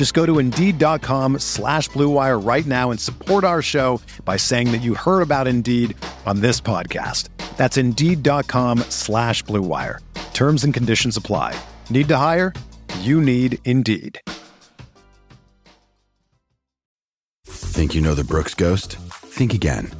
Just go to Indeed.com slash BlueWire right now and support our show by saying that you heard about Indeed on this podcast. That's Indeed.com slash BlueWire. Terms and conditions apply. Need to hire? You need Indeed. Think you know the Brooks Ghost? Think again.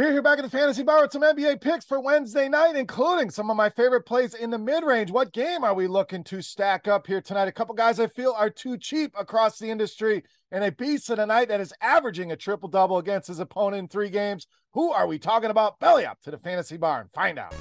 We're here back at the Fantasy Bar with some NBA picks for Wednesday night, including some of my favorite plays in the mid range. What game are we looking to stack up here tonight? A couple guys I feel are too cheap across the industry, and a beast of a night that is averaging a triple double against his opponent in three games. Who are we talking about? Belly up to the Fantasy Bar and find out.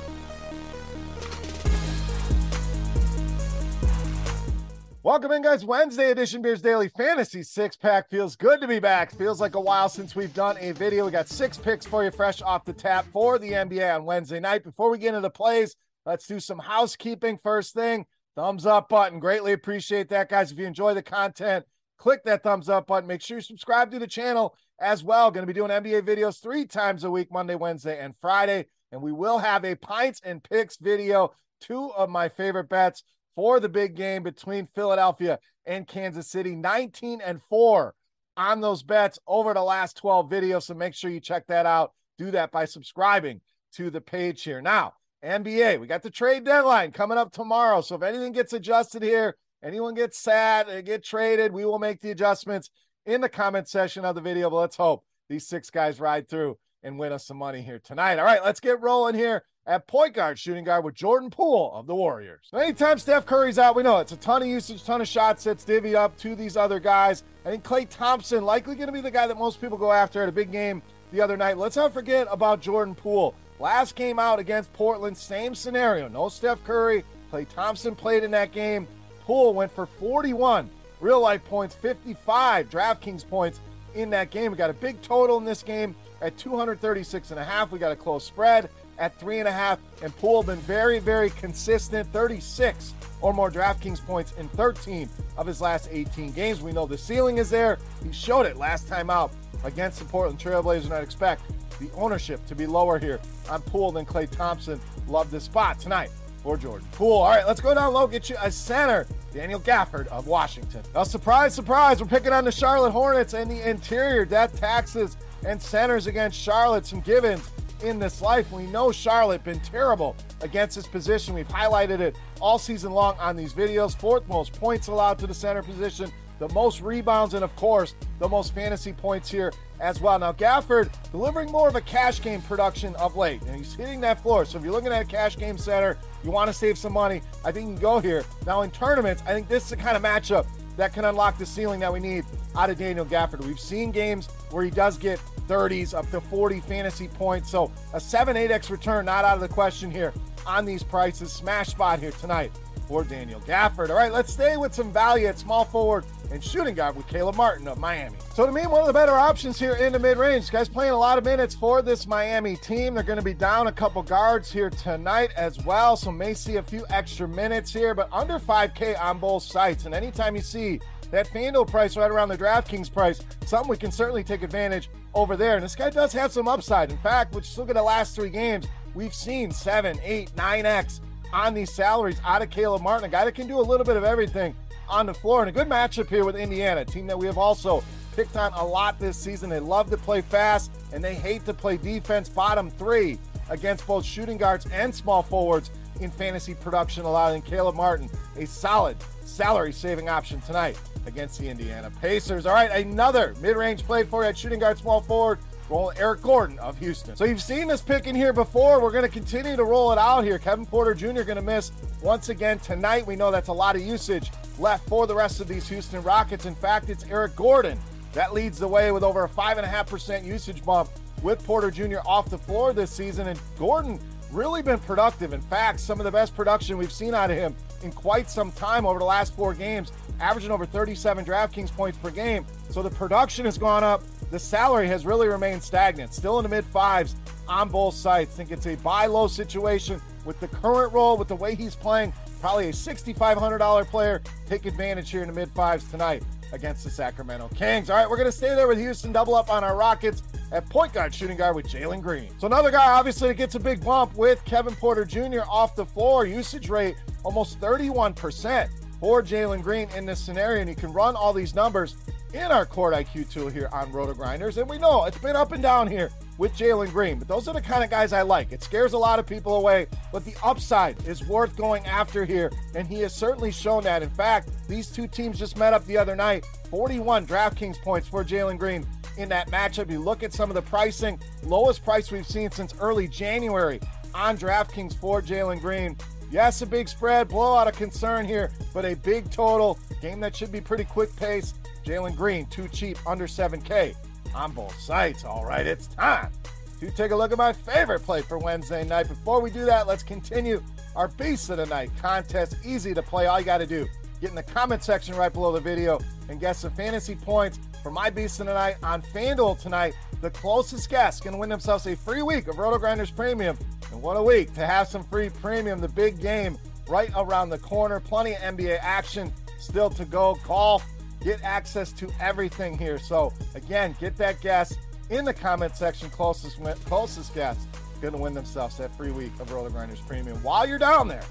Welcome in, guys. Wednesday edition Beers Daily Fantasy Six Pack. Feels good to be back. Feels like a while since we've done a video. We got six picks for you fresh off the tap for the NBA on Wednesday night. Before we get into the plays, let's do some housekeeping. First thing, thumbs up button. Greatly appreciate that, guys. If you enjoy the content, click that thumbs up button. Make sure you subscribe to the channel as well. Going to be doing NBA videos three times a week Monday, Wednesday, and Friday. And we will have a pints and picks video, two of my favorite bets for the big game between Philadelphia and Kansas City. 19 and 4 on those bets over the last 12 videos. So make sure you check that out. Do that by subscribing to the page here. Now, NBA, we got the trade deadline coming up tomorrow. So if anything gets adjusted here, anyone gets sad, they get traded, we will make the adjustments in the comment section of the video. But let's hope these six guys ride through and win us some money here tonight. All right, let's get rolling here at point guard, shooting guard with Jordan Poole of the Warriors. Anytime Steph Curry's out, we know it's a ton of usage, ton of shots sets divvy up to these other guys. I think Klay Thompson likely going to be the guy that most people go after at a big game the other night. Let's not forget about Jordan Poole. Last game out against Portland, same scenario. No Steph Curry. Klay Thompson played in that game. Poole went for 41 real life points, 55 DraftKings points in that game. We got a big total in this game at 236 and a half. We got a close spread at three and a half. And Poole been very, very consistent 36 or more DraftKings points in 13 of his last 18 games. We know the ceiling is there. He showed it last time out against the Portland Trailblazers, and I'd expect the ownership to be lower here on Poole than Klay Thompson. Love this spot tonight for Jordan Poole. All right, let's go down low, get you a center. Daniel Gafford of Washington. Now, surprise, surprise, we're picking on the Charlotte Hornets and the interior death taxes and centers against Charlotte. Some givens in this life. We know Charlotte been terrible against this position. We've highlighted it all season long on these videos. Fourth most points allowed to the center position, the most rebounds, and of course, the most fantasy points here as well. Now, Gafford delivering more of a cash game production of late, and he's hitting that floor. So if you're looking at a cash game center, you want to save some money, I think you can go here. Now, in tournaments, I think this is the kind of matchup that can unlock the ceiling that we need out of Daniel Gafford. We've seen games where he does get 30s up to 40 fantasy points. So a 7 8x return not out of the question here on these prices. Smash spot here tonight for Daniel Gafford. All right, let's stay with some value at small forward and shooting guard with Caleb Martin of Miami. So to me, one of the better options here in the mid-range. Guys playing a lot of minutes for this Miami team. They're going to be down a couple guards here tonight as well, so may see a few extra minutes here, but under 5K on both sites. And anytime you see that FanDuel price right around the DraftKings price, something we can certainly take advantage over there. And this guy does have some upside. In fact, let's look at the last three games. We've seen seven, eight, nine X on these salaries out of Caleb Martin, a guy that can do a little bit of everything on the floor. And a good matchup here with Indiana, team that we have also picked on a lot this season. They love to play fast and they hate to play defense. Bottom three against both shooting guards and small forwards in fantasy production, allowing Caleb Martin a solid salary saving option tonight against the Indiana Pacers. All right, another mid range play for you at shooting guard, small forward. Roll Eric Gordon of Houston. So you've seen this pick in here before. We're going to continue to roll it out here. Kevin Porter Jr. going to miss once again tonight. We know that's a lot of usage left for the rest of these Houston Rockets. In fact, it's Eric Gordon that leads the way with over a 5.5% usage bump with Porter Jr. off the floor this season. And Gordon really been productive. In fact, some of the best production we've seen out of him in quite some time over the last four games, averaging over 37 DraftKings points per game. So the production has gone up. The salary has really remained stagnant, still in the mid fives on both sides. think it's a buy low situation with the current role, with the way he's playing. Probably a $6,500 player. Take advantage here in the mid fives tonight against the Sacramento Kings. All right, we're going to stay there with Houston, double up on our Rockets at point guard, shooting guard with Jalen Green. So another guy, obviously, that gets a big bump with Kevin Porter Jr. off the floor. Usage rate almost 31% for Jalen Green in this scenario. And you can run all these numbers in our Court IQ tool here on Roto Grinders. And we know it's been up and down here with Jalen Green, but those are the kind of guys I like. It scares a lot of people away, but the upside is worth going after here, and he has certainly shown that. In fact, these two teams just met up the other night 41 DraftKings points for Jalen Green in that matchup. You look at some of the pricing, lowest price we've seen since early January on DraftKings for Jalen Green. Yes, a big spread, blowout of concern here, but a big total. Game that should be pretty quick pace. Jalen Green, too cheap, under 7K on both sites. All right, it's time to take a look at my favorite play for Wednesday night. Before we do that, let's continue our Beast of the Night contest. Easy to play. All you got to do, get in the comment section right below the video and guess the fantasy points for my Beast of the Night on FanDuel tonight. The closest guess can win themselves a free week of Roto Grinders Premium. And what a week to have some free premium. The big game right around the corner. Plenty of NBA action still to go. Golf get access to everything here. So again, get that guess in the comment section. Closest closest guest going to win themselves that free week of Roto Grinders Premium. While you're down there,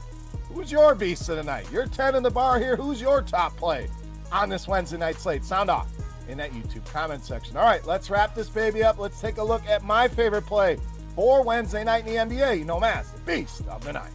who's your beast of the night? You're 10 in the bar here. Who's your top play on this Wednesday night slate? Sound off in that YouTube comment section. All right, let's wrap this baby up. Let's take a look at my favorite play for Wednesday night in the NBA. You know, Mass, beast of the night.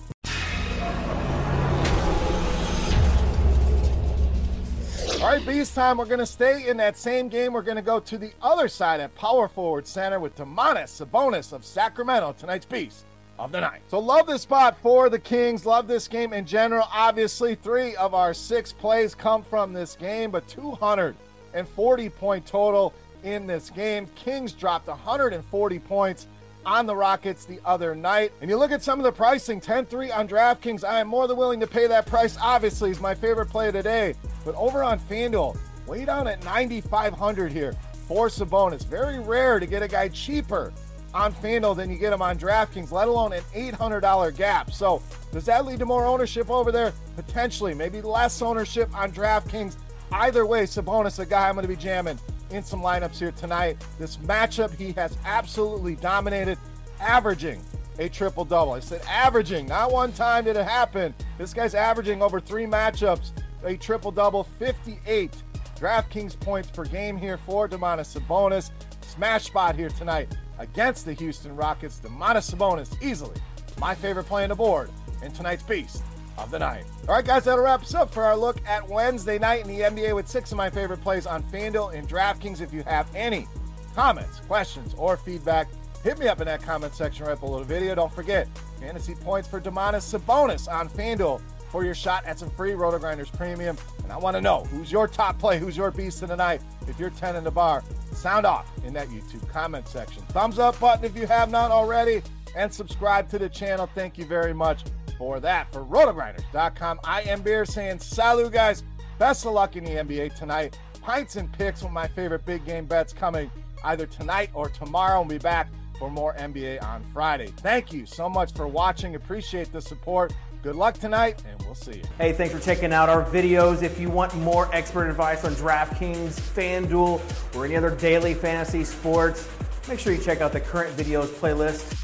Right, Beast time. We're going to stay in that same game. We're going to go to the other side at power forward center with Domantas Sabonis of Sacramento, tonight's Beast of the night. So love this spot for the Kings. Love this game in general. Obviously, three of our six plays come from this game, but 240 point total in this game. Kings dropped 140 points on the Rockets the other night. And you look at some of the pricing 10 3 on DraftKings. I am more than willing to pay that price. Obviously, is my favorite play today. But over on FanDuel, way down at 9,500 here for Sabonis. Very rare to get a guy cheaper on FanDuel than you get him on DraftKings, let alone an $800 gap. So, does that lead to more ownership over there? Potentially, maybe less ownership on DraftKings. Either way, Sabonis, a guy I'm going to be jamming in some lineups here tonight. This matchup, he has absolutely dominated, averaging a triple double. I said averaging, not one time did it happen. This guy's averaging over three matchups, a triple double, 58 DraftKings points per game here for Domantas Sabonis. Smash spot here tonight against the Houston Rockets. Domantas Sabonis, easily my favorite play on the board in tonight's Beast of the night. All right, guys, that'll wrap us up for our look at Wednesday night in the NBA with six of my favorite plays on FanDuel and DraftKings. If you have any comments, questions, or feedback, hit me up in that comment section right below the video. Don't forget, fantasy points for Domantas Sabonis on FanDuel for your shot at some free Roto Grinders Premium. And I want to know who's your top play, who's your beast of the night. If you're 10 in the bar, sound off in that YouTube comment section. Thumbs up button if you have not already, and subscribe to the channel. Thank you very much for that. For rotogrinders.com, I am Beer saying salut, guys. Best of luck in the NBA tonight. Pints and picks, with my favorite big game bets coming either tonight or tomorrow. We'll be back for more NBA on Friday. Thank you so much for watching. Appreciate the support. Good luck tonight, and we'll see you. Hey, thanks for checking out our videos. If you want more expert advice on DraftKings, FanDuel, or any other daily fantasy sports, make sure you check out the current videos playlist